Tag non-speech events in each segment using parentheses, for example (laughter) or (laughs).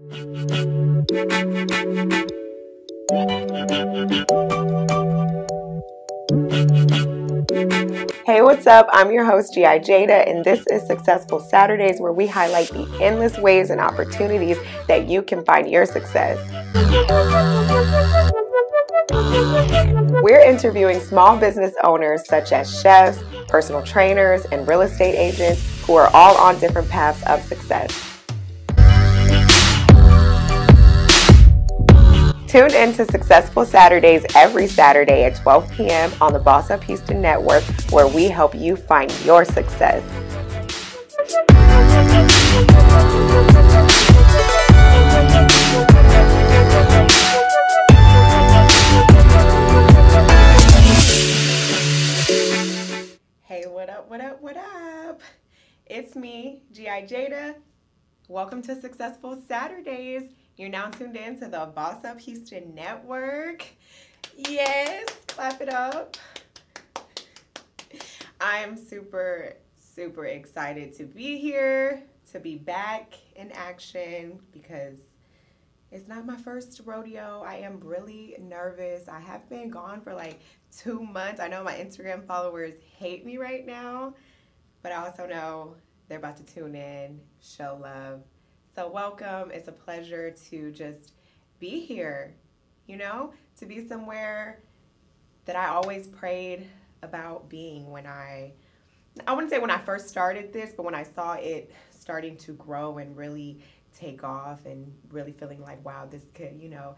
Hey, what's up? I'm your host, G.I. Jada, and this is Successful Saturdays, where we highlight the endless ways and opportunities that you can find your success. We're interviewing small business owners such as chefs, personal trainers, and real estate agents who are all on different paths of success. Tune in to Successful Saturdays every Saturday at 12 p.m. on the Boss Up Houston Network, where we help you find your success. Hey, what up, what up, what up? It's me, G.I. Jada. Welcome to Successful Saturdays. You're now tuned in to the Boss Up Houston Network. Yes, clap it up. I'm super, super excited to be here, to be back in action because it's not my first rodeo. I am really nervous. I have been gone for like two months. I know my Instagram followers hate me right now, but I also know they're about to tune in, show love so, welcome. It's a pleasure to just be here, you know, to be somewhere that I always prayed about being when I, I wouldn't say when I first started this, but when I saw it starting to grow and really take off and really feeling like, wow, this could, you know,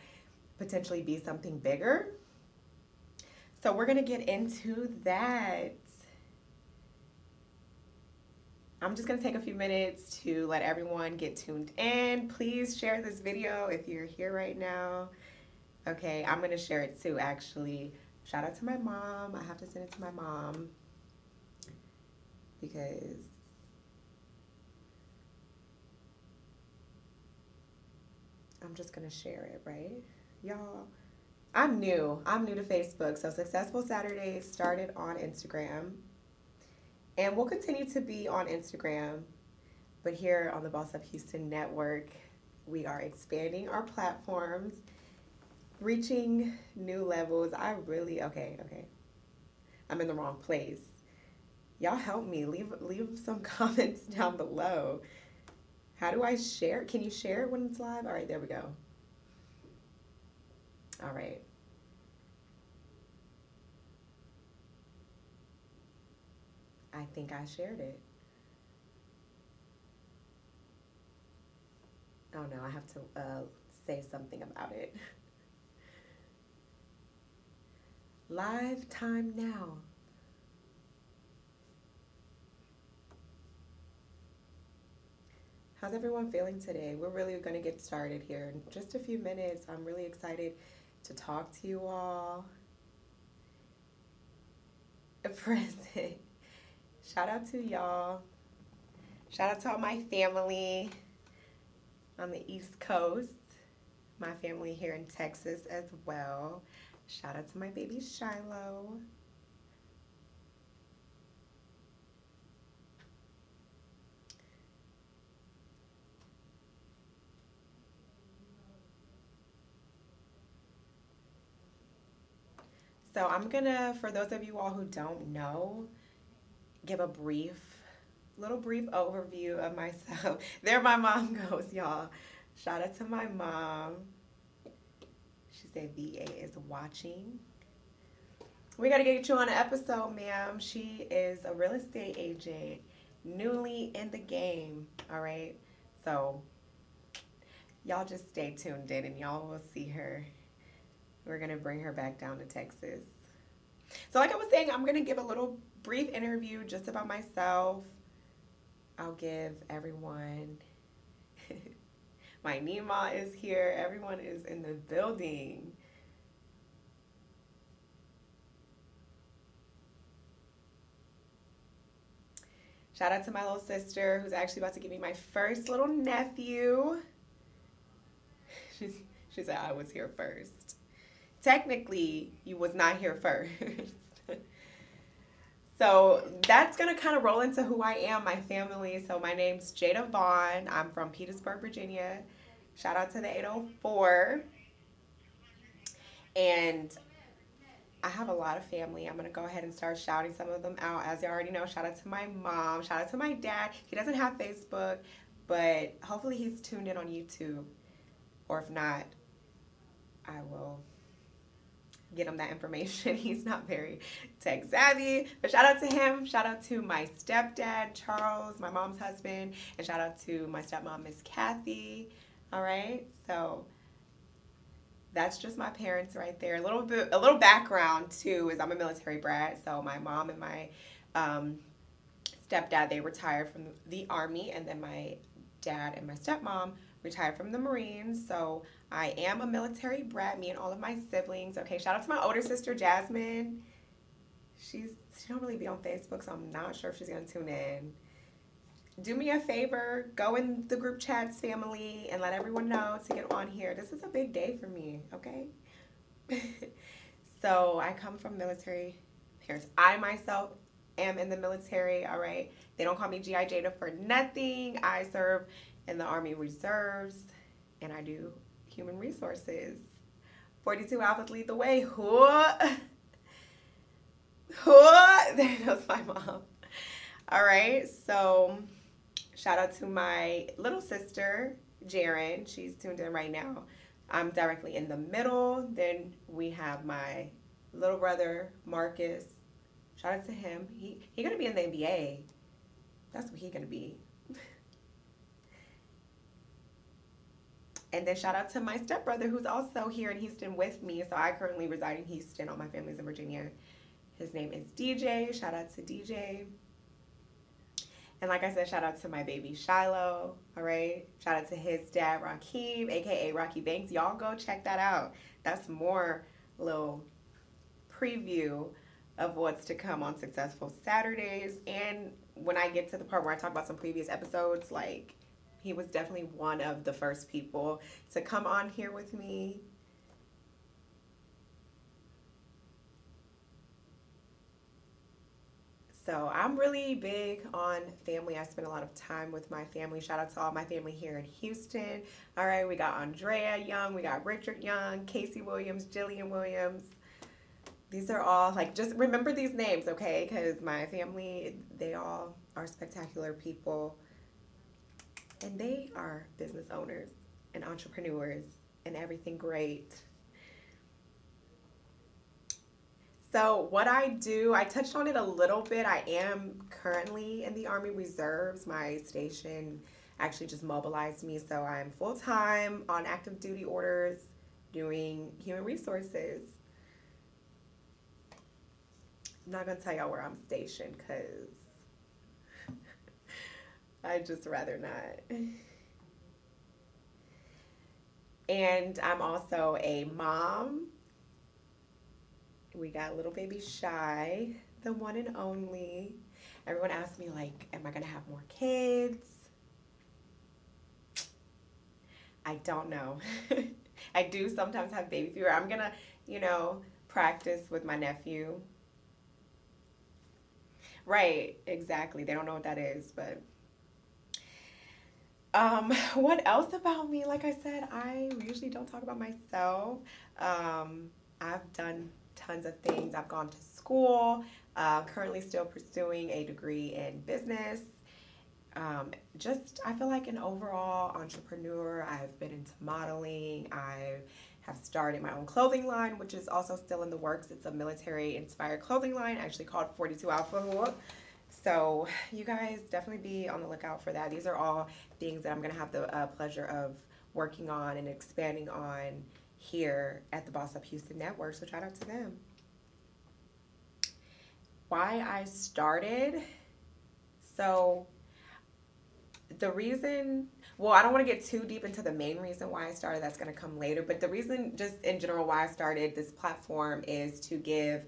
potentially be something bigger. So, we're going to get into that. I'm just gonna take a few minutes to let everyone get tuned in. Please share this video if you're here right now. Okay, I'm gonna share it too, actually. Shout out to my mom. I have to send it to my mom because I'm just gonna share it, right? Y'all, I'm new. I'm new to Facebook. So Successful Saturdays started on Instagram. And we'll continue to be on Instagram, but here on the Boss Up Houston Network, we are expanding our platforms, reaching new levels. I really okay, okay. I'm in the wrong place. Y'all help me. Leave leave some (laughs) comments down below. How do I share? Can you share it when it's live? All right, there we go. All right. I think I shared it. Oh no, I have to uh, say something about it. (laughs) Live time now. How's everyone feeling today? We're really going to get started here in just a few minutes. I'm really excited to talk to you all. (laughs) Present. Shout out to y'all. Shout out to all my family on the East Coast, my family here in Texas as well. Shout out to my baby Shiloh. So I'm gonna, for those of you all who don't know, give a brief, little brief overview of myself. (laughs) there my mom (laughs) goes, y'all. Shout out to my mom. She said VA is watching. We got to get you on an episode, ma'am. She is a real estate agent, newly in the game. All right. So, y'all just stay tuned in and y'all will see her. We're going to bring her back down to Texas. So, like I was saying, I'm going to give a little brief interview just about myself. I'll give everyone. (laughs) My Nima is here. Everyone is in the building. Shout out to my little sister who's actually about to give me my first little nephew. She's, (laughs) she said I was here first. Technically, you was not here first. (laughs) So that's going to kind of roll into who I am, my family. So my name's Jada Vaughn. I'm from Petersburg, Virginia. Shout out to the 804. And I have a lot of family. I'm going to go ahead and start shouting some of them out. As you already know, shout out to my mom. Shout out to my dad. He doesn't have Facebook, but hopefully he's tuned in on YouTube. Or if not, I will get him that information. (laughs) He's not very tech savvy. But shout out to him. Shout out to my stepdad, Charles, my mom's husband. And shout out to my stepmom, Miss Kathy. All right. So that's just my parents right there. A little bit, a little background too is I'm a military brat. So my mom and my um, stepdad they retired from the army, and then my dad and my stepmom retired from the Marines. So I am a military brat. Me and all of my siblings. Okay, shout out to my older sister Jasmine. She's she don't really be on Facebook, so I'm not sure if she's gonna tune in do me a favor, go in the group chats family and let everyone know to get on here. This is a big day for me, okay? (laughs) so I come from military parents. I myself am in the military, all right? They don't call me G.I. Jada for nothing. I serve in the Army Reserves and I do human resources. 42 Alphas lead the way. (laughs) (laughs) There goes my mom. All right, so Shout out to my little sister, Jaren. She's tuned in right now. I'm directly in the middle. Then we have my little brother, Marcus. Shout out to him. He he gonna be in the NBA. That's what he gonna be. And then shout out to my stepbrother who's also here in Houston with me. So I currently reside in Houston. All my family's in Virginia. His name is DJ. Shout out to DJ. And like I said, shout out to my baby Shiloh. All right. Shout out to his dad, Rakeem, aka Rocky Banks. Y'all go check that out. That's more little preview of what's to come on Successful Saturdays. And when I get to the part where I talk about some previous episodes, like he was definitely one of the first people to come on here with me So I'm really big on family. I spend a lot of time with my family. Shout out to all my family here in Houston. All right, we got Andrea Young, we got Richard Young, Casey Williams, Jillian Williams. These are all like just remember these names, okay? Because my family, they all are spectacular people. And they are business owners and entrepreneurs and everything great. So, what I do, I touched on it a little bit. I am currently in the Army Reserves. My station actually just mobilized me, so I'm full time on active duty orders doing human resources. I'm not gonna tell y'all where I'm stationed because I'd just rather not. And I'm also a mom we got little baby Shy, the one and only. Everyone asks me, like, am I going to have more kids? I don't know. (laughs) I do sometimes have baby fever. I'm going to, you know, practice with my nephew. Right, exactly. They don't know what that is, but um, (laughs) what else about me? Like I said, I usually don't talk about myself. Um, I've done tons of things. I've gone to school, uh, currently still pursuing a degree in business. Um, just, I feel like an overall entrepreneur. I've been into modeling. I have started my own clothing line, which is also still in the works. It's a military inspired clothing line, actually called 42 Alpha. So, you guys definitely be on the lookout for that. These are all things that I'm going to have the uh, pleasure of working on and expanding on here at the Boss Up Houston Network. So shout out to them. Why I started. So the reason, well, I don't want to get too deep into the main reason why I started. That's going to come later. But the reason, just in general, why I started this platform is to give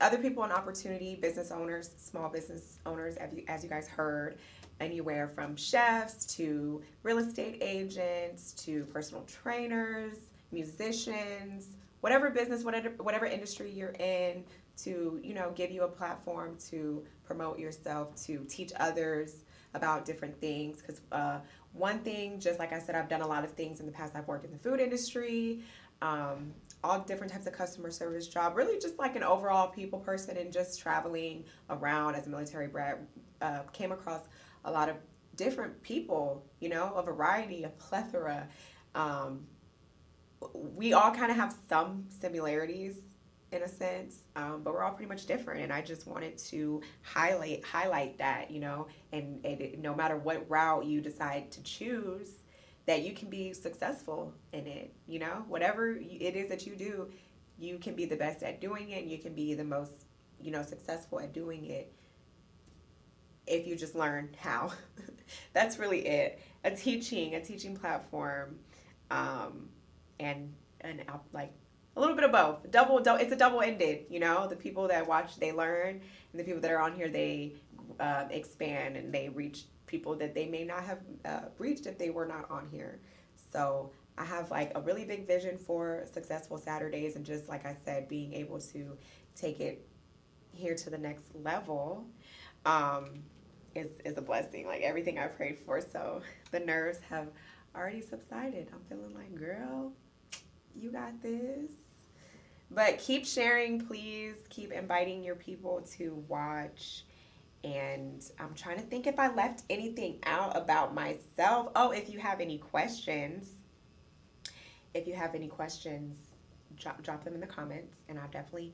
other people an opportunity, business owners, small business owners, as you, as you guys heard, anywhere from chefs to real estate agents to personal trainers, musicians, whatever business, whatever whatever industry you're in, to you know give you a platform to promote yourself, to teach others about different things. Because uh, one thing, just like I said, I've done a lot of things in the past. I've worked in the food industry, um, all different types of customer service job, really just like an overall people person and just traveling around as a military brat, uh, came across a lot of different people, you know, a variety, a plethora. Um, we all kind of have some similarities in a sense, um, but we're all pretty much different. And I just wanted to highlight highlight that, you know, and, and no matter what route you decide to choose, that you can be successful in it. You know, whatever it is that you do, you can be the best at doing it. And you can be the most, you know, successful at doing it if you just learn how. (laughs) That's really it. A teaching, a teaching platform, um, and and like a little bit of both. Double, double it's a double ended. You know, the people that watch they learn, and the people that are on here they uh, expand and they reach people that they may not have uh, reached if they were not on here. So I have like a really big vision for successful Saturdays, and just like I said, being able to take it here to the next level. Um, is, is a blessing. Like everything I prayed for. So the nerves have already subsided. I'm feeling like, girl, you got this. But keep sharing, please. Keep inviting your people to watch. And I'm trying to think if I left anything out about myself. Oh, if you have any questions, if you have any questions, drop, drop them in the comments and I'll definitely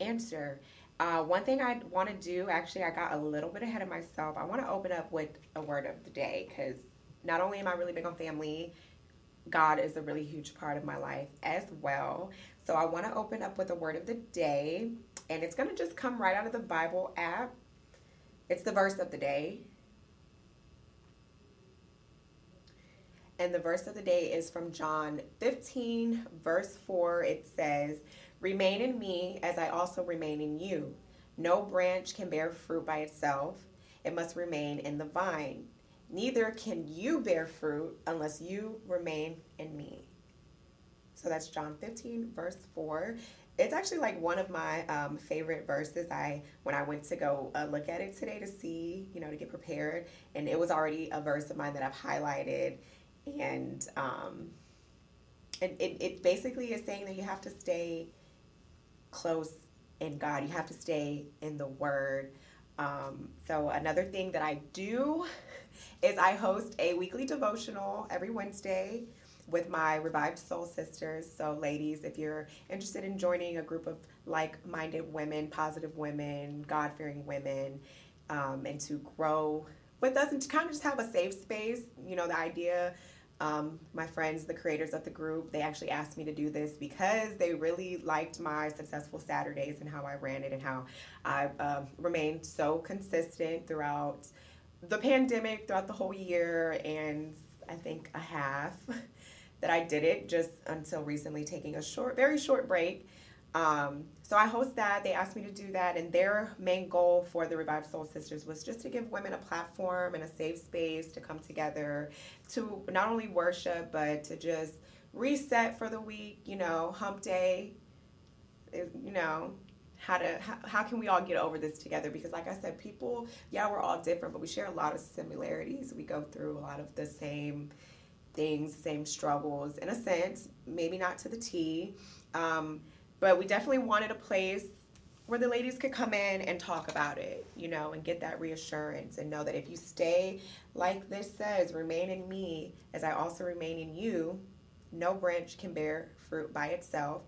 answer. Uh, one thing I want to do, actually, I got a little bit ahead of myself. I want to open up with a word of the day because not only am I really big on family, God is a really huge part of my life as well. So I want to open up with a word of the day, and it's going to just come right out of the Bible app. It's the verse of the day. And the verse of the day is from John 15, verse 4. It says, Remain in me as I also remain in you. No branch can bear fruit by itself, it must remain in the vine. Neither can you bear fruit unless you remain in me. So that's John 15, verse 4. It's actually like one of my um, favorite verses. I when I went to go uh, look at it today to see, you know, to get prepared, and it was already a verse of mine that I've highlighted, and um, it, it, it basically is saying that you have to stay close in God. You have to stay in the Word. Um, so, another thing that I do (laughs) is I host a weekly devotional every Wednesday with my Revived Soul Sisters. So, ladies, if you're interested in joining a group of like minded women, positive women, God fearing women, um, and to grow with us and to kind of just have a safe space, you know, the idea um, my friends, the creators of the group, they actually asked me to do this because they really liked my successful Saturdays and how I ran it and how I um, remained so consistent throughout the pandemic, throughout the whole year, and I think a half (laughs) that I did it just until recently, taking a short, very short break. Um, so I host that. They asked me to do that, and their main goal for the Revived Soul Sisters was just to give women a platform and a safe space to come together to not only worship but to just reset for the week. You know, Hump Day. You know, how to how, how can we all get over this together? Because like I said, people, yeah, we're all different, but we share a lot of similarities. We go through a lot of the same things, same struggles in a sense, maybe not to the T. Um, but we definitely wanted a place where the ladies could come in and talk about it, you know, and get that reassurance and know that if you stay, like this says, remain in me as I also remain in you, no branch can bear fruit by itself.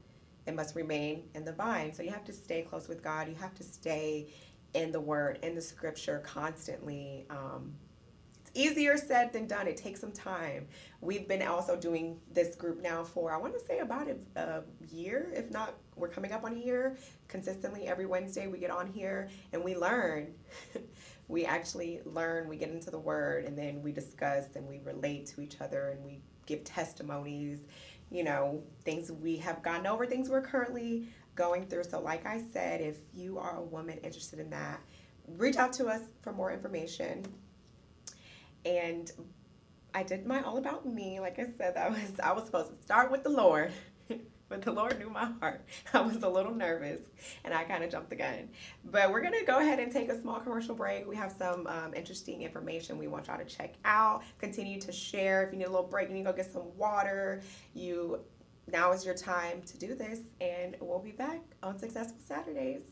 It must remain in the vine. So you have to stay close with God. You have to stay in the Word, in the Scripture constantly. Um, easier said than done. It takes some time. We've been also doing this group now for, I want to say, about a, a year, if not, we're coming up on a year. Consistently, every Wednesday, we get on here and we learn. (laughs) we actually learn, we get into the Word, and then we discuss and we relate to each other and we give testimonies, you know, things we have gotten over, things we're currently going through. So, like I said, if you are a woman interested in that, reach out to us for more information and I did my all about me. Like I said, I was I was supposed to start with the Lord. (laughs) but the Lord knew my heart. (laughs) I was a little nervous and I kind of jumped the gun. But we're to go ahead and take a small commercial break. We have some um, interesting information we want y'all to check out. Continue to share. If you need a little break, you need to go get some water. You now is your time to do this, and we'll be back on Successful Saturdays.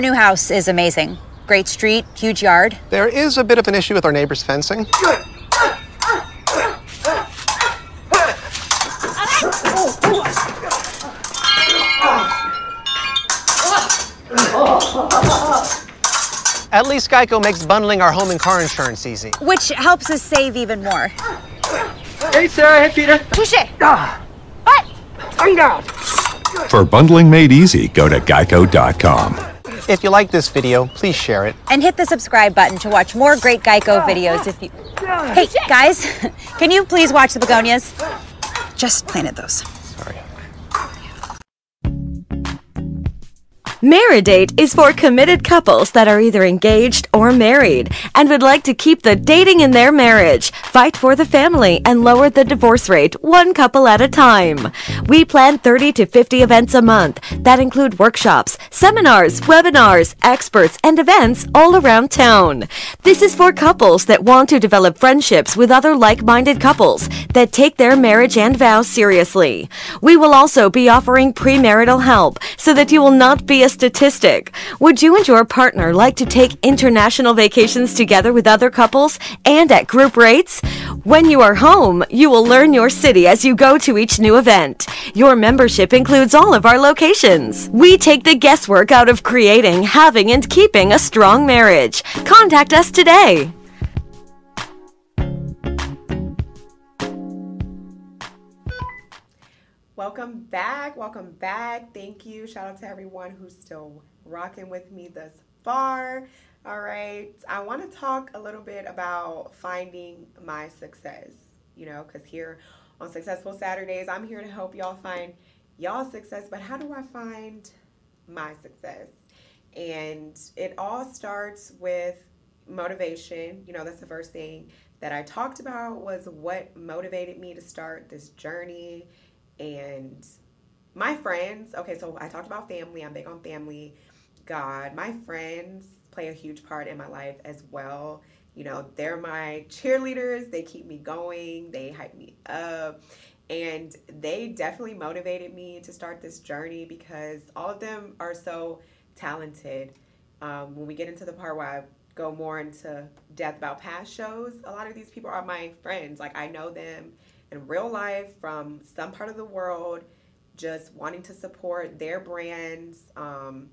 Our new house is amazing. Great street, huge yard. There is a bit of an issue with our neighbor's fencing. At least Geico makes bundling our home and car insurance easy. Which helps us save even more. Hey, Sarah. Hey, Peter. Touche! Ah. Tongue down. For bundling made easy, go to geico.com. If you like this video, please share it. And hit the subscribe button to watch more great Geico videos if you. Hey, guys, (laughs) can you please watch the begonias? Just planted those. Sorry. Meridate is for committed couples that are either engaged or married and would like to keep the dating in their marriage, fight for the family, and lower the divorce rate one couple at a time. We plan 30 to 50 events a month that include workshops, seminars, webinars, experts, and events all around town. This is for couples that want to develop friendships with other like-minded couples that take their marriage and vows seriously. We will also be offering premarital help so that you will not be a statistic. Would you and your partner like to take international vacations together with other couples and at group rates? When you are home, you will learn your city as you go to each new event. Your membership includes all of our locations. We take the guesswork out of creating, having, and keeping a strong marriage. Contact us today. Welcome back. Welcome back. Thank you. Shout out to everyone who's still rocking with me thus far. All right. I want to talk a little bit about finding my success, you know, because here on Successful Saturdays, I'm here to help y'all find y'all success. But how do I find my success? And it all starts with motivation. You know, that's the first thing that I talked about was what motivated me to start this journey and my friends okay so i talked about family i'm big on family god my friends play a huge part in my life as well. You know they're my cheerleaders they keep me going they hype me up and they definitely motivated me to start this journey because all of them are so talented. Um, when we get into the part where i go more into depth about past shows a lot of these people are my friends like i know them in real life from some part of the world, just wanting to support their brands, um,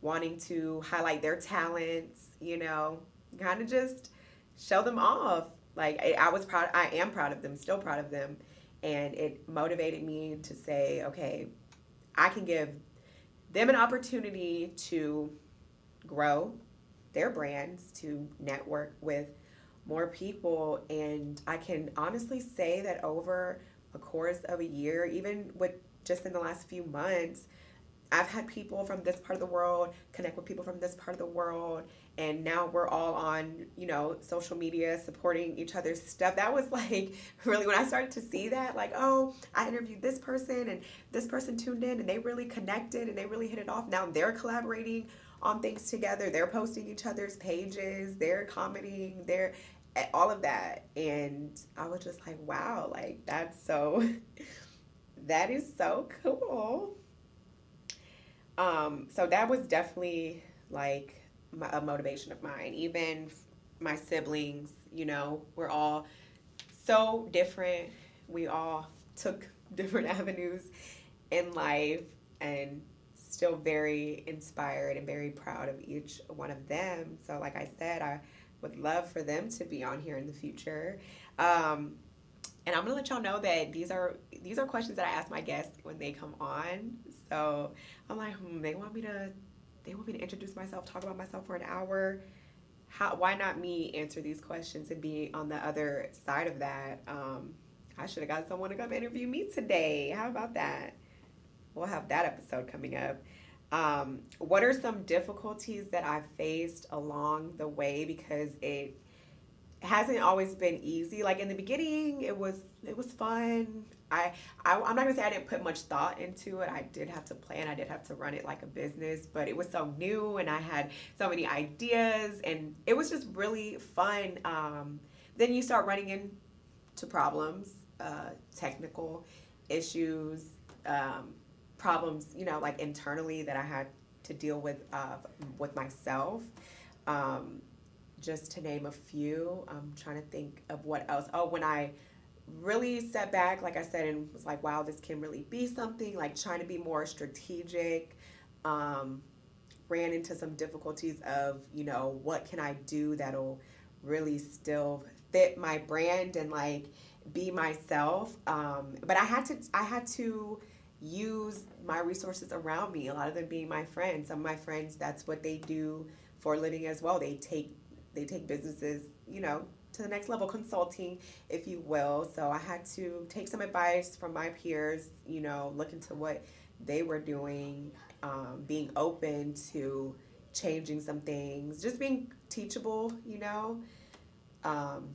wanting to highlight their talents, you know, kind of just show them off. Like I, I was proud, I am proud of them, still proud of them. And it motivated me to say, okay, I can give them an opportunity to grow their brands, to network with more people and I can honestly say that over a course of a year, even with just in the last few months, I've had people from this part of the world connect with people from this part of the world, and now we're all on, you know, social media supporting each other's stuff. That was (laughs) like really when I started to see that, like, oh, I interviewed this person and this person tuned in and they really connected and they really hit it off. Now they're collaborating on things together. They're posting each other's pages, they're commenting, they're eh, all of that. And I was just like, wow, like that's so (laughs) that is so cool. Um, so that was definitely like a motivation of mine. Even my siblings, you know, we're all so different. We all took (laughs) different avenues in life and still very inspired and very proud of each one of them. So, like I said, I would love for them to be on here in the future. Um, and I'm gonna let y'all know that these are these are questions that I ask my guests when they come on. So I'm like, hmm, they want me to they want me to introduce myself, talk about myself for an hour. How why not me answer these questions and be on the other side of that? Um, I should have got someone to come interview me today. How about that? We'll have that episode coming up. Um, what are some difficulties that I've faced along the way because it hasn't always been easy. Like in the beginning, it was it was fun. I, I am not gonna say I didn't put much thought into it. I did have to plan. I did have to run it like a business, but it was so new, and I had so many ideas, and it was just really fun. Um, then you start running into problems, uh, technical issues, um, problems, you know, like internally that I had to deal with uh, with myself. Um, just to name a few. I'm trying to think of what else. Oh, when I really set back, like I said, and was like, wow, this can really be something, like trying to be more strategic. Um, ran into some difficulties of, you know, what can I do that'll really still fit my brand and like be myself. Um, but I had to, I had to use my resources around me. A lot of them being my friends. Some of my friends, that's what they do for a living as well. They take they take businesses, you know, to the next level, consulting, if you will. So I had to take some advice from my peers, you know, look into what they were doing, um, being open to changing some things, just being teachable, you know, um,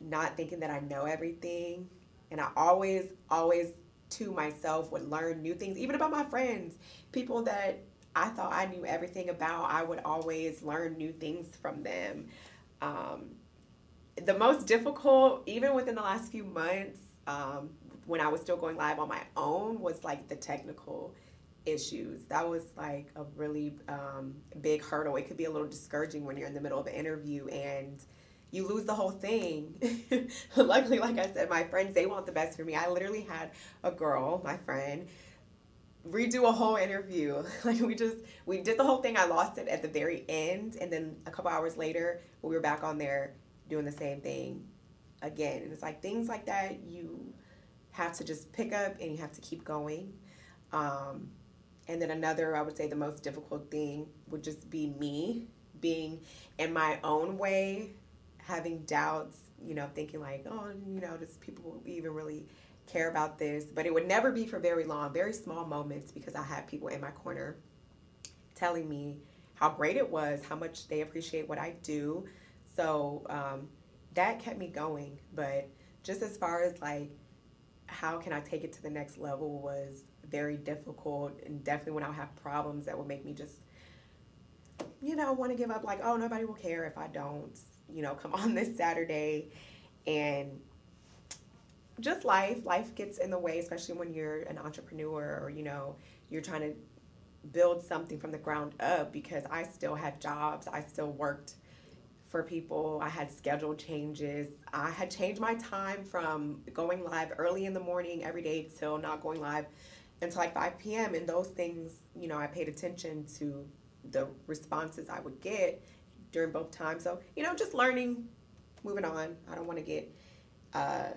not thinking that I know everything. And I always, always to myself would learn new things, even about my friends, people that I thought I knew everything about, I would always learn new things from them. Um, the most difficult, even within the last few months, um, when I was still going live on my own, was like the technical issues. That was like a really um, big hurdle. It could be a little discouraging when you're in the middle of an interview and you lose the whole thing. (laughs) Luckily, like I said, my friends, they want the best for me. I literally had a girl, my friend, redo a whole interview. (laughs) Like we just we did the whole thing. I lost it at the very end, and then a couple hours later, we were back on there doing the same thing again. And it's like things like that you have to just pick up and you have to keep going. Um, and then another, I would say, the most difficult thing would just be me being in my own way, having doubts. You know, thinking like, oh, you know, does people even really care about this, but it would never be for very long, very small moments because I had people in my corner telling me how great it was, how much they appreciate what I do. So um, that kept me going. But just as far as like, how can I take it to the next level was very difficult. And definitely when I have problems that would make me just, you know, want to give up, like, oh, nobody will care if I don't, you know, come (laughs) on this Saturday. And just life life gets in the way especially when you're an entrepreneur or you know you're trying to build something from the ground up because i still had jobs i still worked for people i had schedule changes i had changed my time from going live early in the morning every day till not going live until like 5 p.m and those things you know i paid attention to the responses i would get during both times so you know just learning moving on i don't want to get uh,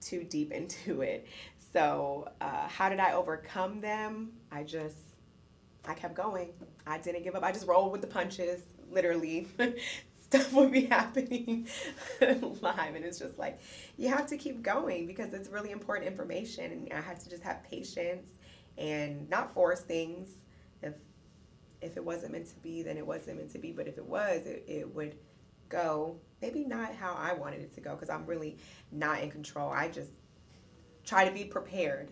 too deep (laughs) into it. So, uh, how did I overcome them? I just, I kept going. I didn't give up. I just rolled with the punches, literally. (laughs) stuff (laughs) would be happening (laughs) live. And it's just like, you have to keep going because it's really important information. And I had to just have patience and not force things. If if it wasn't meant to be, then it wasn't meant to be. But if it was, it, it would go maybe not how I wanted it to go because I'm really not in control. I just try to be prepared.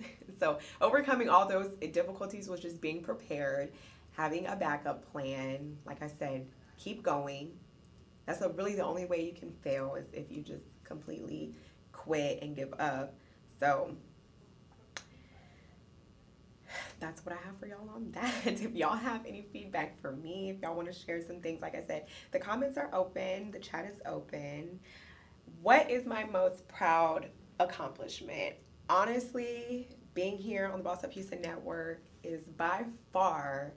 (laughs) so overcoming all those difficulties was just being prepared, having a backup plan. Like I said, keep going. That's a, really the only way you can fail is if you just completely quit and give up. So that's what I have for y'all on that. (laughs) if y'all have any feedback for me, if y'all want to share some things, like I said, the comments are open, the chat is open. What is my most proud accomplishment? Honestly, being here on the Boss Up Houston Network is by far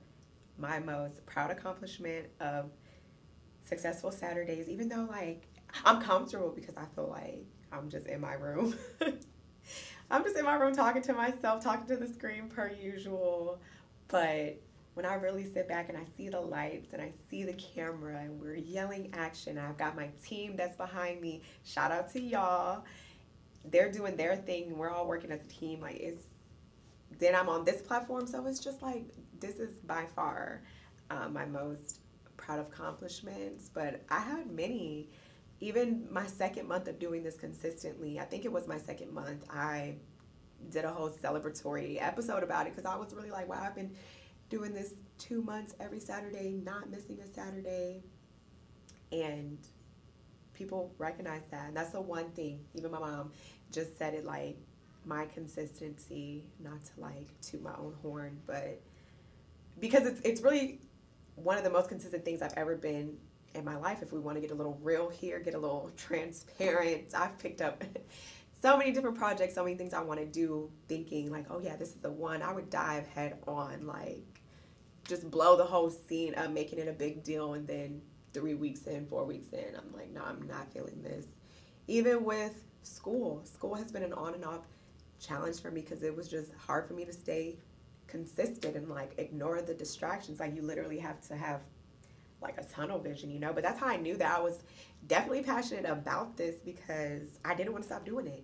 my most proud accomplishment of successful Saturdays, even though like I'm comfortable because I feel like I'm just in my room. (laughs) I'm just in my room talking to myself, talking to the screen per usual. But when I really sit back and I see the lights and I see the camera and we're yelling action, I've got my team that's behind me. Shout out to y'all. They're doing their thing we're all working as a team. Like it's then I'm on this platform, so it's just like this is by far uh, my most proud accomplishments. But I had many even my second month of doing this consistently, I think it was my second month, I did a whole celebratory episode about it because I was really like, wow, I've been doing this two months every Saturday, not missing a Saturday. And people recognize that. And that's the one thing, even my mom just said it like, my consistency, not to like toot my own horn, but because it's, it's really one of the most consistent things I've ever been in my life if we want to get a little real here, get a little (laughs) transparent. I've picked up (laughs) so many different projects, so many things I want to do, thinking like, oh yeah, this is the one. I would dive head on, like just blow the whole scene up, making it a big deal, and then three weeks in, four weeks in, I'm like, no, I'm not feeling this. Even with school, school has been an on and off challenge for me because it was just hard for me to stay consistent and like ignore the distractions. Like you literally have to have like a tunnel vision, you know. But that's how I knew that I was definitely passionate about this because I didn't want to stop doing it.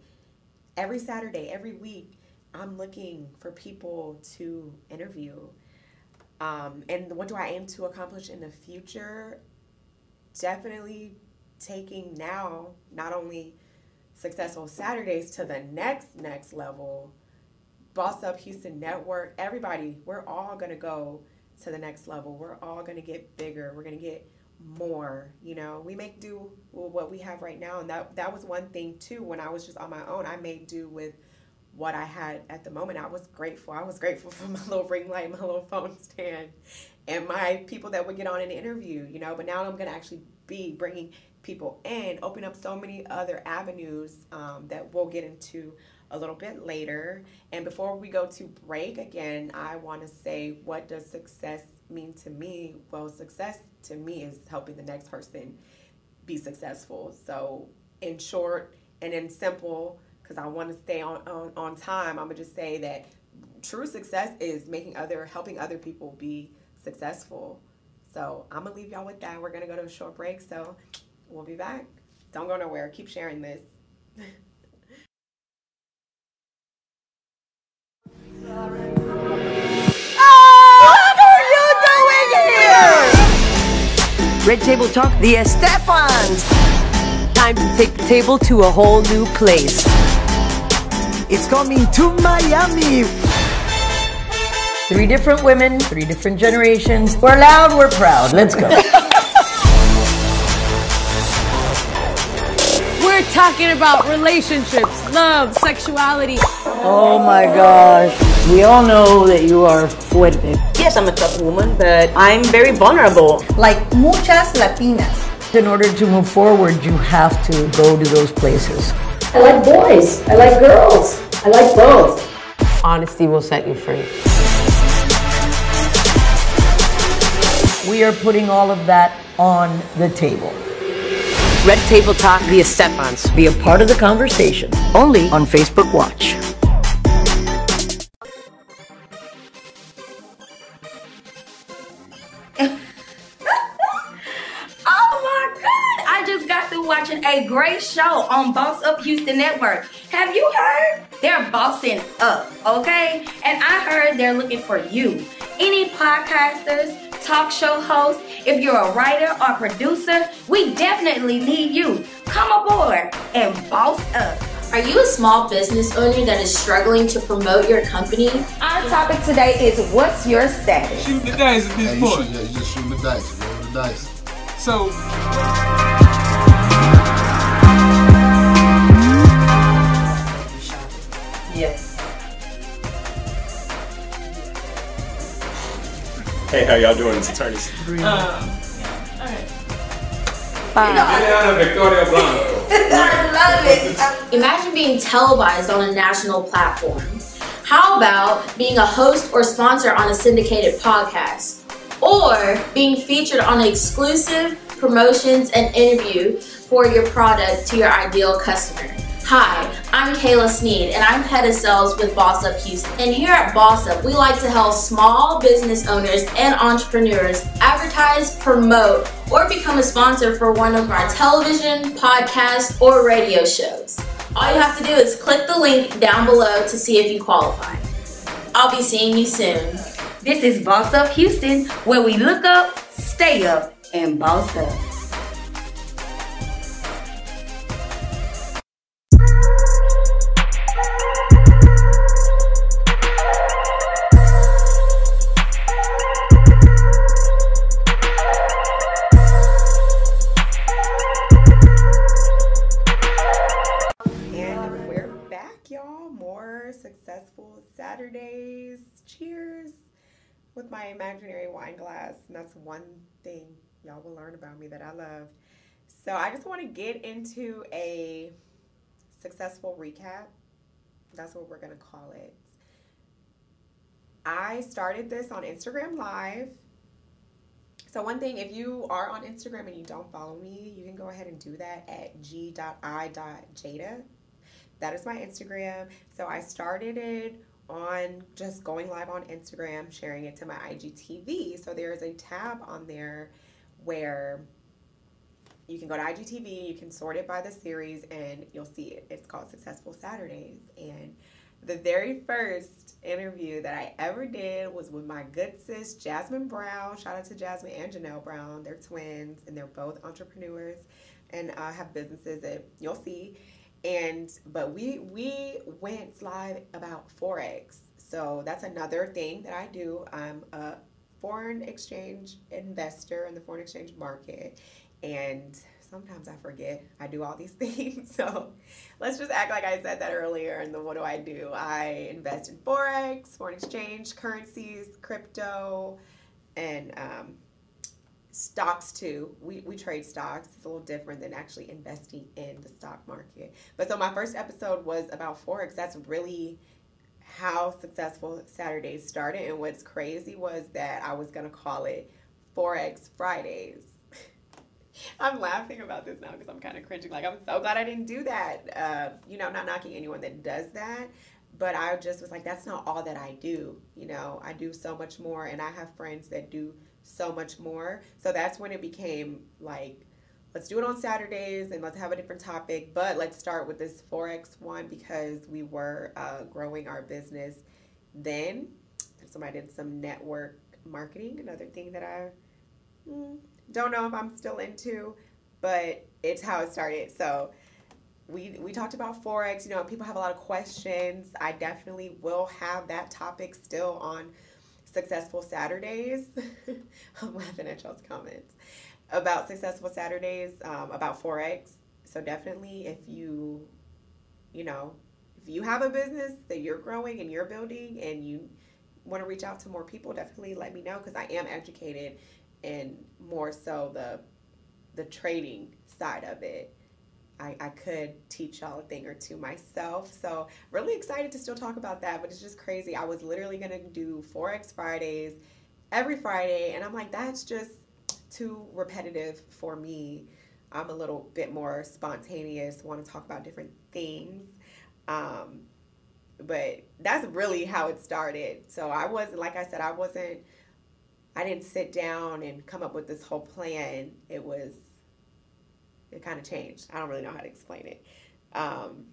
Every Saturday, every week, I'm looking for people to interview. Um, and what do I aim to accomplish in the future? Definitely taking now not only successful Saturdays to the next next level. Boss Up Houston Network, everybody, we're all gonna go to the next level. We're all going to get bigger. We're going to get more, you know. We make do with what we have right now and that that was one thing too when I was just on my own. I made do with what I had at the moment. I was grateful. I was grateful (laughs) for my little ring light, my little phone stand, and my people that would get on an interview, you know. But now I'm going to actually be bringing people in, open up so many other avenues um, that we'll get into a little bit later. And before we go to break, again, I want to say what does success mean to me? Well, success to me is helping the next person be successful. So, in short and in simple, because I want to stay on, on, on time, I'm going to just say that true success is making other, helping other people be successful. So, I'm going to leave y'all with that. We're going to go to a short break. So, we'll be back. Don't go nowhere. Keep sharing this. (laughs) Red Table Talk, the Estefans. Time to take the table to a whole new place. It's coming to Miami. Three different women, three different generations. We're loud, we're proud. Let's go. (laughs) talking about relationships, love, sexuality. Oh my gosh. We all know that you are fuerte. Yes, I'm a tough woman, but I'm very vulnerable. Like muchas Latinas. In order to move forward, you have to go to those places. I like boys. I like girls. I like both. Honesty will set you free. We are putting all of that on the table. Red Table Talk via Estefans. Be a part of the conversation. Only on Facebook Watch. (laughs) Oh my god! I just got through watching a great show on Boss Up Houston Network. Have you heard? They're bossing up, okay? And I heard they're looking for you. Any podcasters, talk show host, if you're a writer or producer, we definitely need you. Come aboard and boss up. Are you a small business owner that is struggling to promote your company? Our topic today is what's your status? Shoot the dice at this Hey, point. shoot, yeah, you just shoot the dice, roll the dice. So, Yes. Hey, how y'all doing? It's attorneys. Juliana um, Victoria Blanco. (laughs) I love it. Imagine being televised on a national platform. How about being a host or sponsor on a syndicated podcast? Or being featured on exclusive promotions and interview for your product to your ideal customer? Hi, I'm Kayla Sneed and I'm head of sales with Boss Up Houston. And here at Boss Up, we like to help small business owners and entrepreneurs advertise, promote, or become a sponsor for one of our television, podcast, or radio shows. All you have to do is click the link down below to see if you qualify. I'll be seeing you soon. This is Boss Up Houston, where we look up, stay up, and boss up. One thing y'all will learn about me that I love. So I just want to get into a successful recap. That's what we're going to call it. I started this on Instagram Live. So one thing, if you are on Instagram and you don't follow me, you can go ahead and do that at g.i.jada. That is my Instagram. So I started it on just going live on Instagram, sharing it to my IGTV. So there's a tab on there where you can go to IGTV, you can sort it by the series, and you'll see it. It's called Successful Saturdays. And the very first interview that I ever did was with my good sis Jasmine Brown. Shout out to Jasmine and Janelle Brown. They're twins and they're both entrepreneurs and uh, have businesses that you'll see. And but we we went live about forex. So that's another thing that I do. I'm a foreign exchange investor in the foreign exchange market, and sometimes I forget I do all these (laughs) things. So let's just act like I said that earlier. And then what do I do? I invest in forex, foreign exchange, currencies, crypto, and um, stocks too. We, we trade stocks. It's a little different than actually investing in the stock market. But so my first episode was about forex. That's really how successful Saturdays started. And what's crazy was that I was gonna call it Forex Fridays. (laughs) I'm laughing about this now because I'm kind of cringing. Like, I'm so glad I didn't do that. Uh, you know, not knocking anyone that does that, but I just was like, that's not all that I do. You know, I do so much more, and I have friends that do so much more. So that's when it became like, let's do it on Saturdays and let's have a different topic. But let's start with this Forex one because we were uh, growing our business then. So I did some network marketing, another thing that I. Mm, don't know if I'm still into, but it's how it started. So we we talked about forex. You know, people have a lot of questions. I definitely will have that topic still on successful Saturdays. (laughs) I'm laughing at y'all's comments about successful Saturdays um, about forex. So definitely, if you you know if you have a business that you're growing and you're building and you want to reach out to more people, definitely let me know because I am educated and more so the the trading side of it. I, I could teach y'all a thing or two myself. So really excited to still talk about that, but it's just crazy. I was literally gonna do Forex Fridays every Friday, and I'm like, that's just too repetitive for me. I'm a little bit more spontaneous, want to talk about different things. Um, but that's really how it started. So I wasn't, like I said, I wasn't I didn't sit down and come up with this whole plan. It was it kind of changed. I don't really know how to explain it. Um,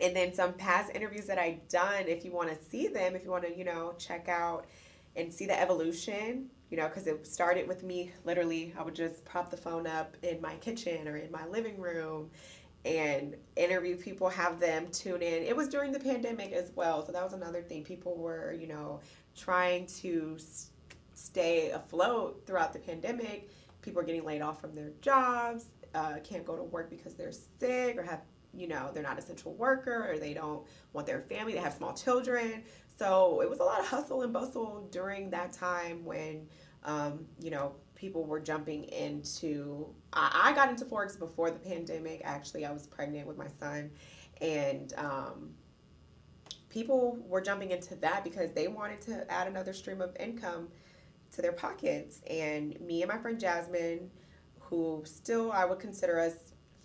and then some past interviews that I've done, if you want to see them, if you want to, you know, check out and see the evolution, you know, because it started with me literally, I would just prop the phone up in my kitchen or in my living room and interview people, have them tune in. It was during the pandemic as well. So that was another thing. People were, you know, trying to stay afloat throughout the pandemic. People are getting laid off from their jobs, uh, can't go to work because they're sick or have, you know, they're not essential worker or they don't want their family. They have small children. So it was a lot of hustle and bustle during that time when, um, you know, people were jumping into. I, I got into forex before the pandemic. Actually, I was pregnant with my son, and um, people were jumping into that because they wanted to add another stream of income to their pockets. And me and my friend Jasmine, who still I would consider us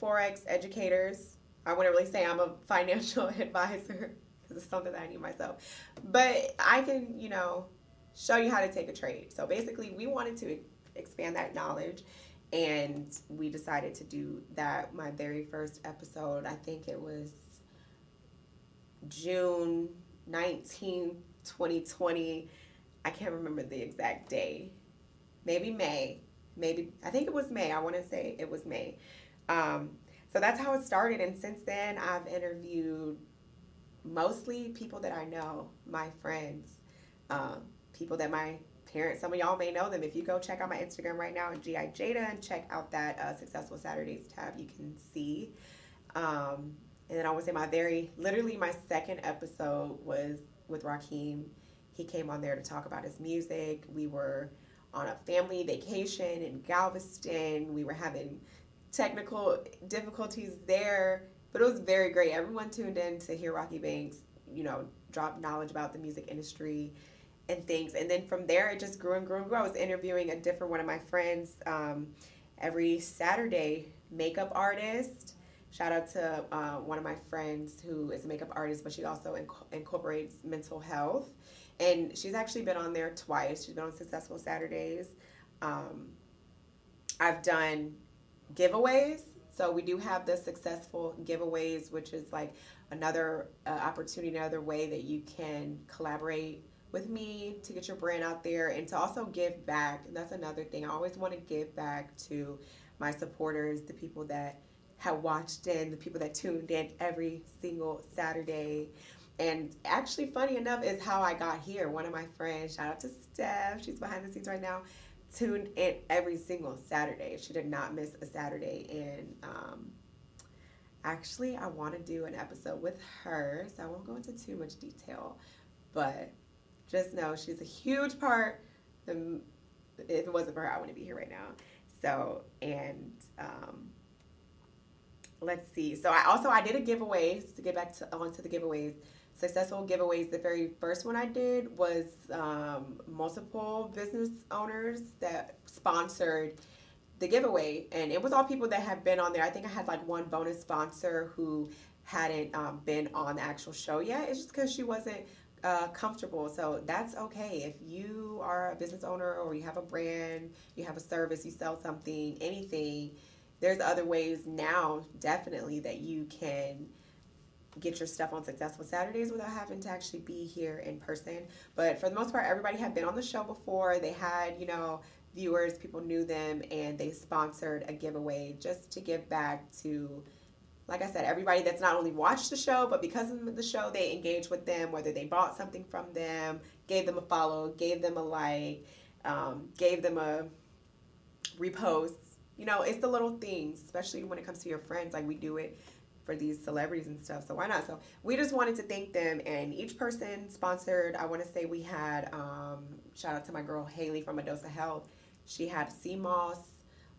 forex educators. I wouldn't really say I'm a (laughs) financial (laughs) advisor because it's something that I need myself, but I can, you know, show you how to take a trade. So basically, we wanted to expand that knowledge and we decided to do that. My very first episode i think it was june 19 2020 i can't remember the exact day. Maybe may maybe i think it was may i want to say it was may um, so that's how it started and since then i've interviewed mostly people that i know my friends um, people that my parents. Some of y'all may know them. If you go check out my Instagram right now, GI Jada, and check out that uh, Successful Saturdays tab, you can see. Um, and then I would say my very, literally my second episode was with Raheem. He came on there to talk about his music. We were on a family vacation in Galveston. We were having technical difficulties there, but it was very great. Everyone tuned in to hear Rocky Banks, you know, drop knowledge about the music industry and things. And then from there, it just grew and grew and grew. I was interviewing a different one of my friends um, every Saturday, makeup artist. Shout out to uh, one of my friends who is a makeup artist, but she also inc- incorporates mental health. And she's actually been on there twice. She's been on Successful Saturdays. Um, I've done giveaways. So we do have the successful giveaways, which is like another uh, opportunity, another way that you can collaborate with me to get your brand out there and to also give back. And that's another thing. I always want to give back to my supporters, the people that have watched in, the people that tuned in every single Saturday. And actually, funny enough, is how I got here. One of my friends, shout out to Steph, she's behind the scenes right now, tuned in every single Saturday. She did not miss a Saturday. And um, actually, I want to do an episode with her, so I won't go into too much detail. But just know she's a huge part. If it wasn't for her, I wouldn't be here right now. So, and um, let's see. So I also I did a giveaway to get back to onto the giveaways. Successful giveaways. The very first one I did was um, multiple business owners that sponsored the giveaway, and it was all people that have been on there. I think I had like one bonus sponsor who hadn't um, been on the actual show yet. It's just because she wasn't uh, comfortable. So that's okay. If you are a business owner or you have a brand, you have a service, you sell something, anything, there's other ways now, definitely, that you can get your stuff on Successful Saturdays without having to actually be here in person. But for the most part, everybody had been on the show before. They had, you know, viewers, people knew them, and they sponsored a giveaway just to give back to like I said, everybody that's not only watched the show, but because of the show, they engaged with them, whether they bought something from them, gave them a follow, gave them a like, um, gave them a repost. You know, it's the little things, especially when it comes to your friends. Like we do it for these celebrities and stuff. So why not? So we just wanted to thank them, and each person sponsored. I want to say we had um, shout out to my girl Haley from Adosa Health. She had sea moss.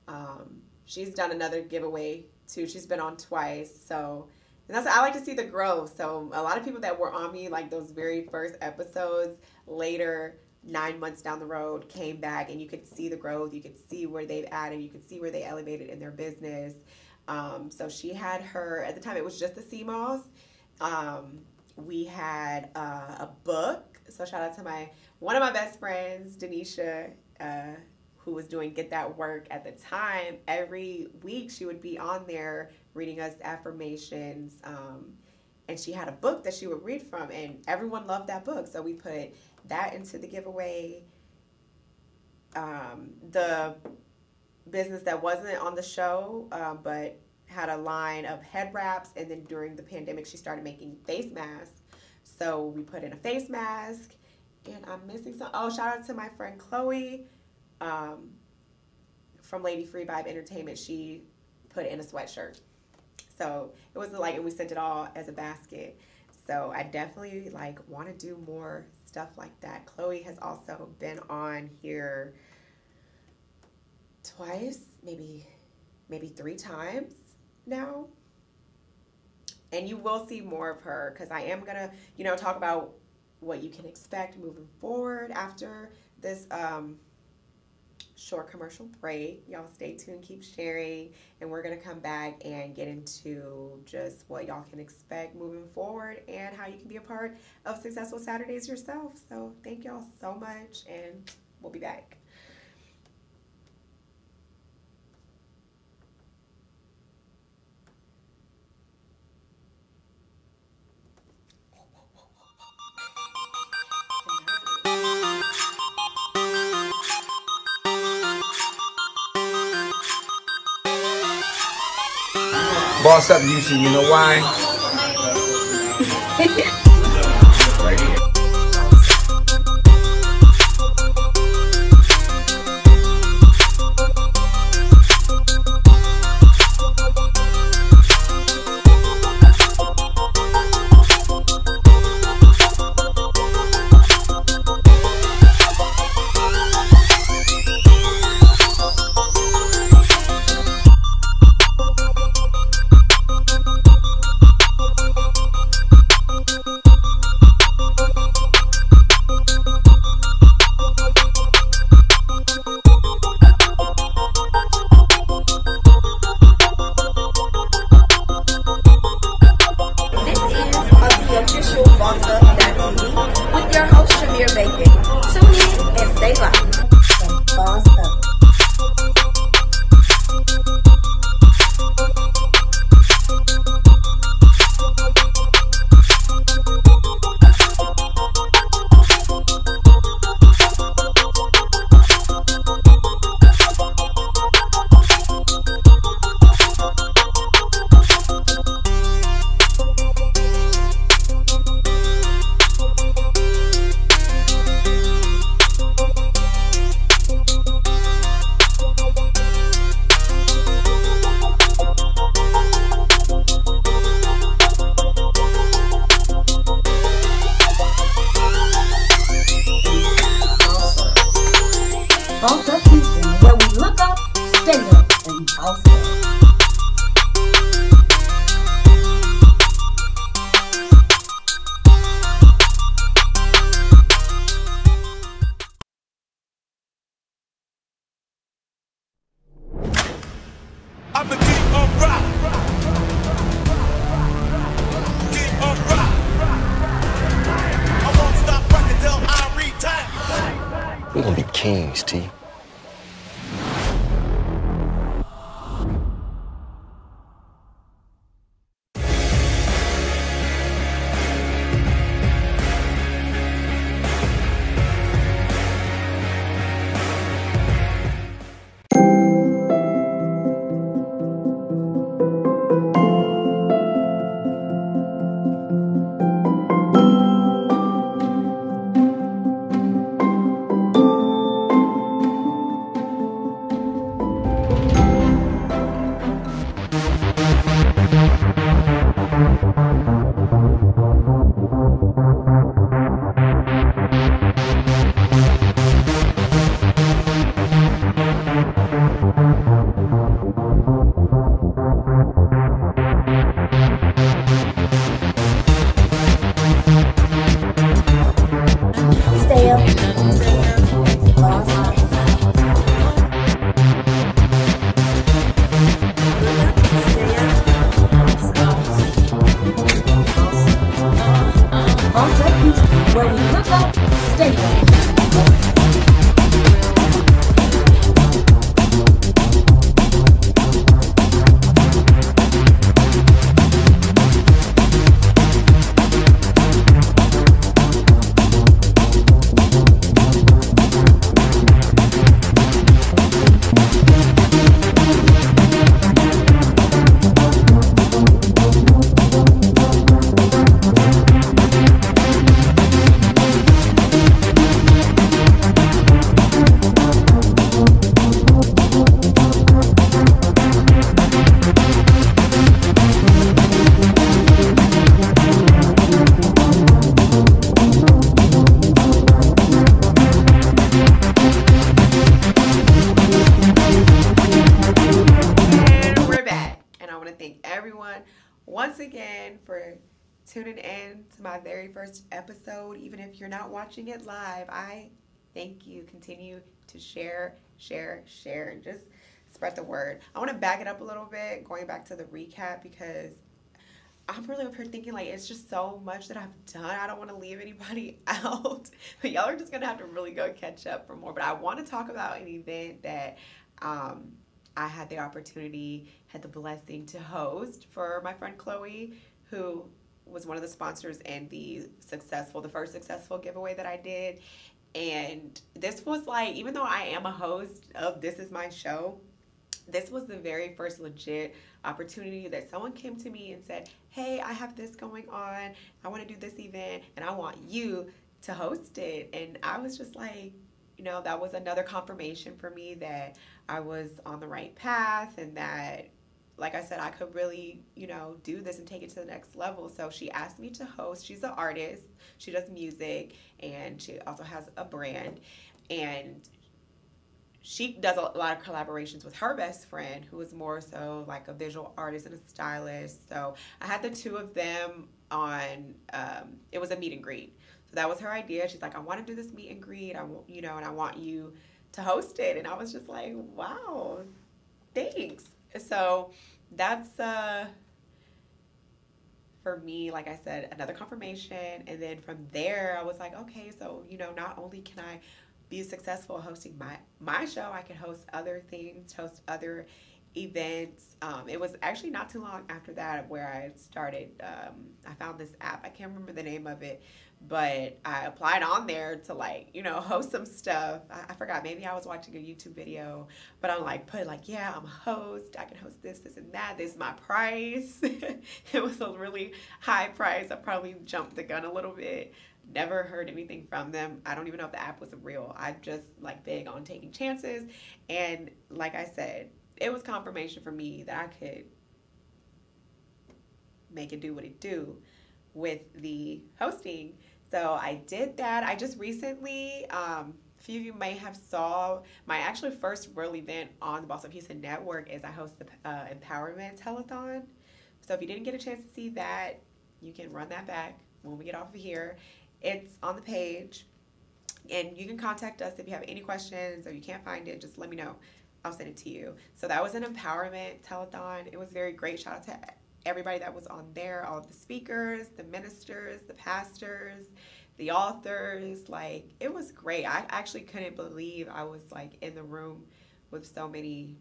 Um, she's done another giveaway too. She's been on twice. So, and that's I like to see the growth. So, a lot of people that were on me like those very first episodes later, nine months down the road, came back and you could see the growth. You could see where they've added. You could see where they elevated in their business. Um, so she had her at the time. It was just the sea moss. Um, we had uh, a book. So shout out to my one of my best friends, Denisha. Uh, who was doing Get That Work at the time, every week she would be on there reading us affirmations. Um, and she had a book that she would read from, and everyone loved that book. So we put that into the giveaway. Um, the business that wasn't on the show, uh, but had a line of head wraps, and then during the pandemic, she started making face masks. So we put in a face mask, and I'm missing some. Oh, shout out to my friend Chloe um, from Lady Free Vibe Entertainment. She put in a sweatshirt. So it was like, and we sent it all as a basket. So I definitely like want to do more stuff like that. Chloe has also been on here twice, maybe maybe three times now. And you will see more of her because I am gonna, you know, talk about what you can expect moving forward after this um, short commercial break. Y'all stay tuned, keep sharing, and we're gonna come back and get into just what y'all can expect moving forward and how you can be a part of Successful Saturdays yourself. So thank y'all so much, and we'll be back. Up, usually, you know why? (laughs) Up TV with your host Shamir Bacon. Tune in and stay locked. Not watching it live, I thank you. Continue to share, share, share, and just spread the word. I want to back it up a little bit, going back to the recap because I'm really up here thinking like it's just so much that I've done. I don't want to leave anybody (laughs) out, but y'all are just gonna have to really go catch up for more. But I want to talk about an event that um, I had the opportunity, had the blessing to host for my friend Chloe, who was one of the sponsors in the successful, the first successful giveaway that I did. And this was like, even though I am a host of This Is My Show, this was the very first legit opportunity that someone came to me and said, Hey, I have this going on. I want to do this event and I want you to host it. And I was just like, you know, that was another confirmation for me that I was on the right path and that, like I said, I could really, you know, do this and take it to the next level. So she asked me to host. She's an artist, she does music, and she also has a brand. And she does a lot of collaborations with her best friend, who is more so like a visual artist and a stylist. So I had the two of them on. Um, it was a meet and greet. So that was her idea. She's like, I want to do this meet and greet. I want, you know, and I want you to host it. And I was just like, wow, thanks. So that's uh for me, like I said, another confirmation. And then from there, I was like, okay, so you know, not only can I be successful hosting my my show, I can host other things, host other events. Um, it was actually not too long after that where I started. Um, I found this app. I can't remember the name of it, but I applied on there to like you know (laughs) host some stuff. I, I forgot. Maybe I was watching a YouTube video, but I'm like put like yeah I'm a host. I can host this, this, and that. This is my price. (laughs) it was a really high price. I probably jumped the gun a little bit. Never heard anything from them. I don't even know if the app was real. I just like big on taking chances, and like I said, it was confirmation for me that I could make it do what it do with the hosting. So I did that. I just recently, um, a few of you may have saw my actually first real event on the Boss Up Houston Network is I host the uh, Empowerment Telethon. So if you didn't get a chance to see that, you can run that back when we get off of here. It's on the page, and you can contact us if you have any questions or you can't find it. Just let me know. I'll send it to you. So that was an empowerment telethon. It was very great. Shout out to everybody that was on there, all the speakers, the ministers, the pastors, the authors. Like it was great. I actually couldn't believe I was like in the room with so many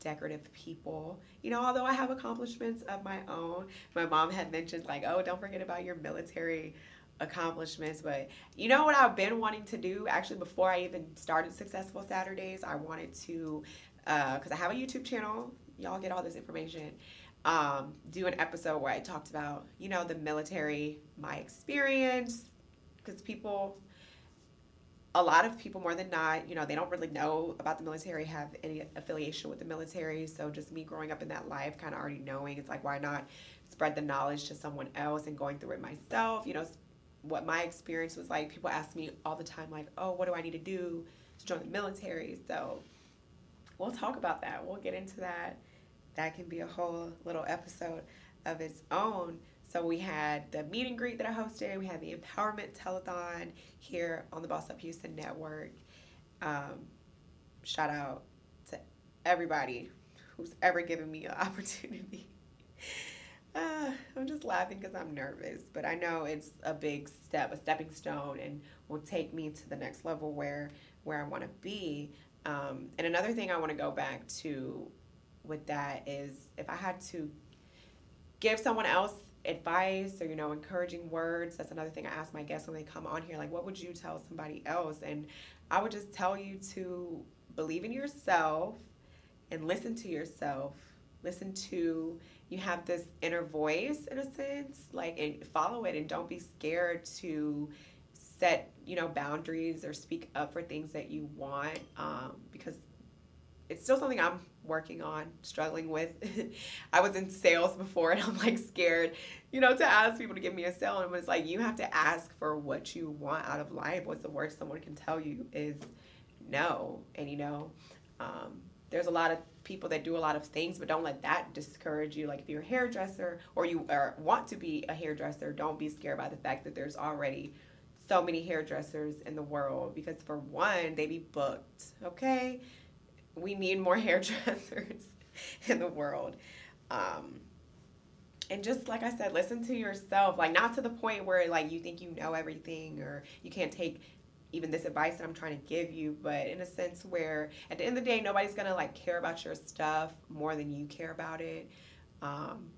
decorative people. You know, although I have accomplishments of my own. My mom had mentioned like, "Oh, don't forget about your military accomplishments but you know what i've been wanting to do actually before i even started successful saturdays i wanted to because uh, i have a youtube channel y'all get all this information um, do an episode where i talked about you know the military my experience because people a lot of people more than not you know they don't really know about the military have any affiliation with the military so just me growing up in that life kind of already knowing it's like why not spread the knowledge to someone else and going through it myself you know what my experience was like. People ask me all the time, like, oh, what do I need to do to join the military? So we'll talk about that. We'll get into that. That can be a whole little episode of its own. So we had the meet and greet that I hosted. We had the empowerment telethon here on the Boss Up Houston Network. Um, shout out to everybody who's ever given me an (laughs) opportunity. Uh, I'm just laughing because I'm nervous, but I know it's a big step, a stepping stone, and will take me to the next level where where I want to be. Um, and another thing I want to go back to with that is if I had to give someone else advice or you know encouraging words that's another thing i ask my guests when they come on here like what would you tell somebody else? And i would just tell you to believe in yourself and listen to yourself. Listen to you have this inner voice in a sense like and follow it and don't be scared to set you know boundaries or speak up for things that you want um, because it's still something i'm working on struggling with (laughs) i was in sales before and i'm like scared you know to ask people to give me a sale and it's like you have to ask for what you want out of life what's the worst someone can tell you is no and you know um, there's a lot of people that do a lot of things, but don't let that discourage you. Like if you're a hairdresser or you or want to be a hairdresser, don't be scared by the fact that there's already so many hairdressers in the world because for one, they be booked. Okay, we need more (laughs) hairdressers in the world. Um, and just like I said, listen to yourself. Like not to the point where like you think you know everything or you can't take even this advice that I'm trying to give you, but in a sense where at the end of the day, nobody's gonna like care about your stuff more than you care about it. Um,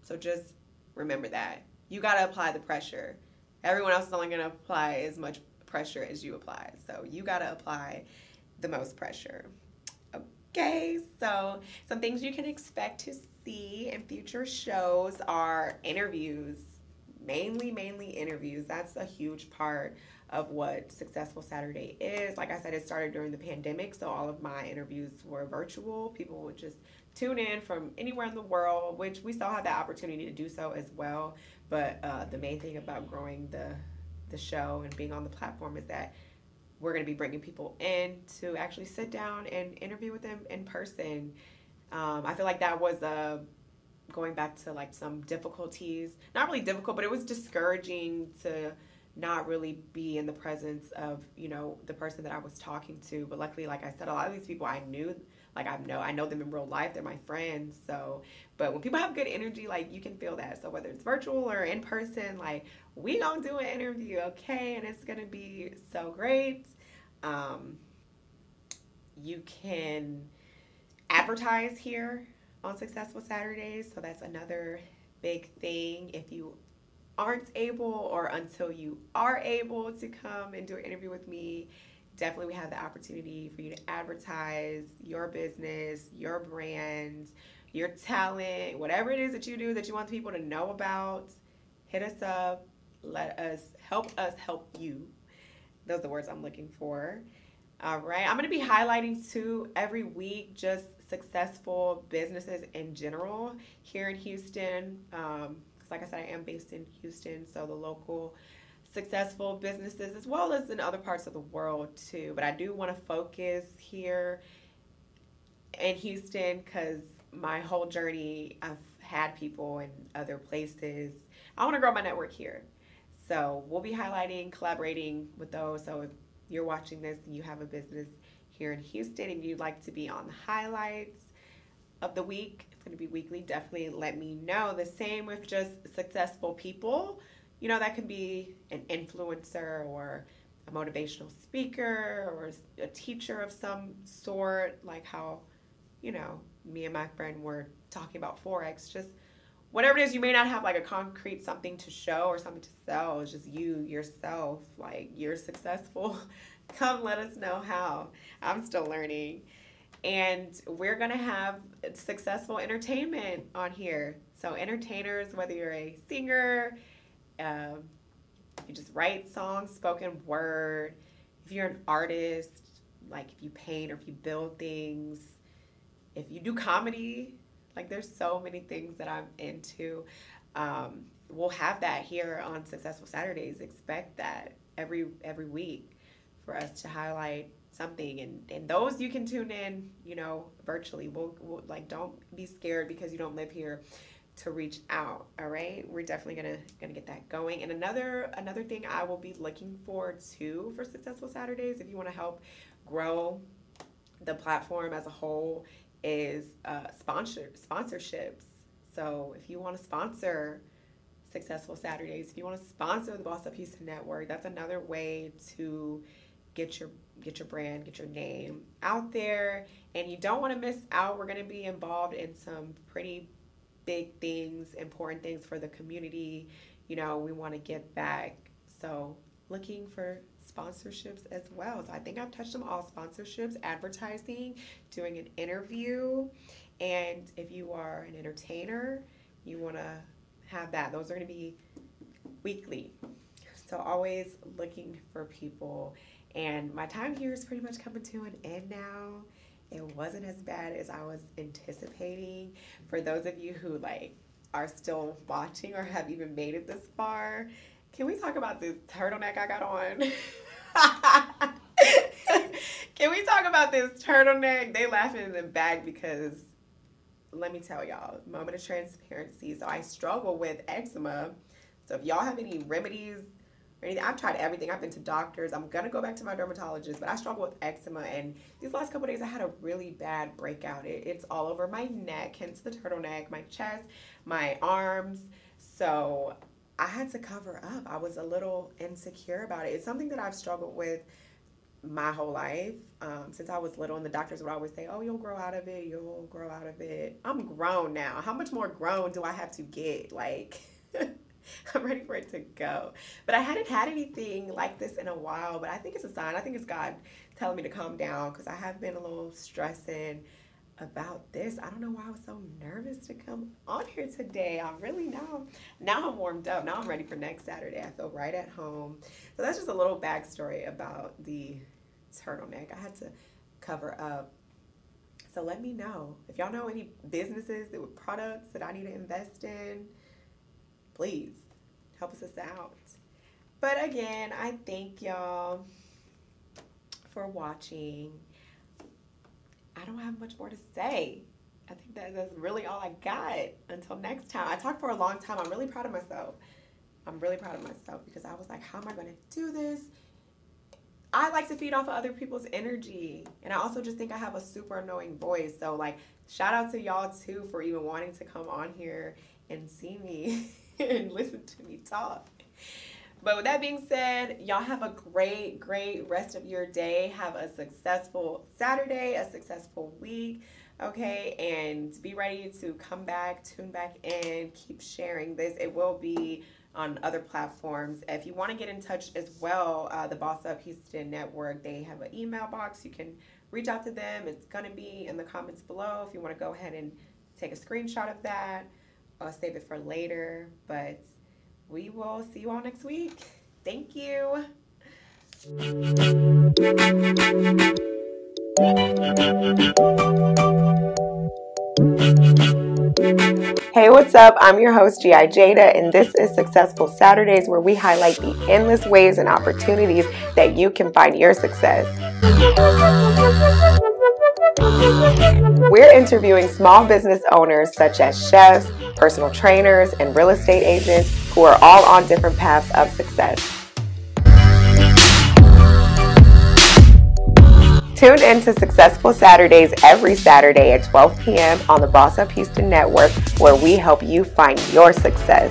so just remember that you gotta apply the pressure. Everyone else is only gonna apply as much pressure as you apply, so you gotta apply the most pressure. Okay, so some things you can expect to see in future shows are interviews, mainly, mainly interviews. That's a huge part of what Successful Saturday is. Like I said, it started during the pandemic, so all of my interviews were virtual. People would just tune in from anywhere in the world, which we still have that opportunity to do so as well. But uh, the main thing about growing the the show and being on the platform is that we're going to be bringing people in to actually sit down and interview with them in person. Um, I feel like that was a going back to like some difficulties, not really difficult, but it was discouraging to not really be in the presence of you know the person that I was talking to. But luckily, like I said, a lot of these people I knew, like I know, I know them in real life. They're my friends. So, but when people have good energy, like you can feel that. So whether it's virtual or in person, like we gonna do an interview, okay? And it's gonna be so great. Um, you can advertise here on Successful Saturdays. So that's another big thing. If you aren't able or until you are able to come and do an interview with me, definitely we have the opportunity for you to advertise your business, your brand, your talent, whatever it is that you do that you want people to know about. Hit us up. Let us help us help you. Those are the words I'm looking for. All right. I'm going to be highlighting too every week just successful businesses in general here in Houston. Um, like I said, I am based in Houston, so the local successful businesses as well as in other parts of the world too. But I do want to focus here in Houston because my whole journey, I've had people in other places. I want to grow my network here. So we'll be highlighting, collaborating with those. So if you're watching this and you have a business here in Houston and you'd like to be on the highlights of the week, it's going to be weekly, definitely let me know. The same with just successful people. You know, that could be an influencer or a motivational speaker or a teacher of some sort, like how, you know, me and my friend were talking about Forex. Just whatever it is, you may not have like a concrete something to show or something to sell. It's just you, yourself, like you're successful. (laughs) Come let us know how. I'm still learning and we're going to have successful entertainment on here. So, entertainers, whether you're a singer, um, you just write songs, spoken word, if you're an artist, like if you paint or if you build things, if you do comedy, like there's so many things that I'm into. Um, we'll have that here on Successful Saturdays. Expect that every every week for us to highlight something and and those you can tune in you know virtually we'll, we'll, like don't be scared because you don't live here to reach out all right? We're definitely gonna gonna get that going. And another another thing i will be looking for too for successful saturdays if you want to help grow the platform as a whole is uh, sponsor sponsorships. So if you want to sponsor successful saturdays if you want to sponsor the boss up houston network that's another way to get your get your brand, get your name out there, and you don't want to miss out. We're going to be involved in some pretty big things, important things for the community. You know, we want to give back. So, looking for sponsorships as well. So, I think I've touched them all sponsorships, advertising, doing an interview, and if you are an entertainer, you want to have that. Those are going to be weekly. So, always looking for people and my time here is pretty much coming to an end now. It wasn't as bad as I was anticipating. For those of you who like are still watching or have even made it this far, can we talk about this turtleneck I got on? (laughs) Can we talk about this turtleneck? They laughing in the back because let me tell y'all, moment of transparency. So I struggle with eczema. So if y'all have any remedies or anything, I've tried everything. I've been to doctors. I'm gonna go back to my dermatologist, but I struggle with eczema. And these last couple days, I had a really bad breakout. It, it's all over my neck, hence the turtleneck, my chest, my arms. So I had to cover up. I was a little insecure about it. It's something that I've struggled with my whole life um, since I was little, and the doctors would always say, "Oh, you'll grow out of it. You'll grow out of it." I'm grown now. How much more grown do I have to get? Like, (laughs) (laughs) I'm ready for it to go. But I hadn't had anything like this in a while. But I think it's a sign. I think it's God telling me to calm down because I have been a little stressing about this. I don't know why I was so nervous to come on here today. I'm really now now I'm warmed up. Now I'm ready for next Saturday. I feel right at home. So that's just a little backstory about the turtleneck. I had to cover up. So let me know if y'all know any businesses that with products that I need to invest in. Please help us out. But again, I thank y'all for watching. I don't have much more to say. I think that that's really all I got until next time. I talked for a long time. I'm really proud of myself. I'm really proud of myself because I was like, how am I going to do this? I like to feed off of other people's energy. And I also just think I have a super annoying voice. So, like, shout out to y'all too for even wanting to come on here and see me (laughs) (laughs) and listen to me talk. But with that being said, y'all have a great, great rest of your day. Have a successful Saturday, a successful week, okay? And be ready to come back, tune back in, keep sharing this. It will be on other platforms. If you want to get in touch as well, uh, the Boss Up Houston Network, they have an email box. You can reach out to them. It's going to be in the comments below if you want to go ahead and take a screenshot of that. I'll save it for later. But we will see you all next week. Thank you. Hey, what's up? I'm your host, G.I. Jada, and this is Successful Saturdays, where we highlight the endless ways and opportunities that you can find your success. We're interviewing small business owners such as chefs, personal trainers, and real estate agents who are all on different paths of success. Tune in to Successful Saturdays every Saturday at 12 p.m. on the Boss Up Houston Network, where we help you find your success.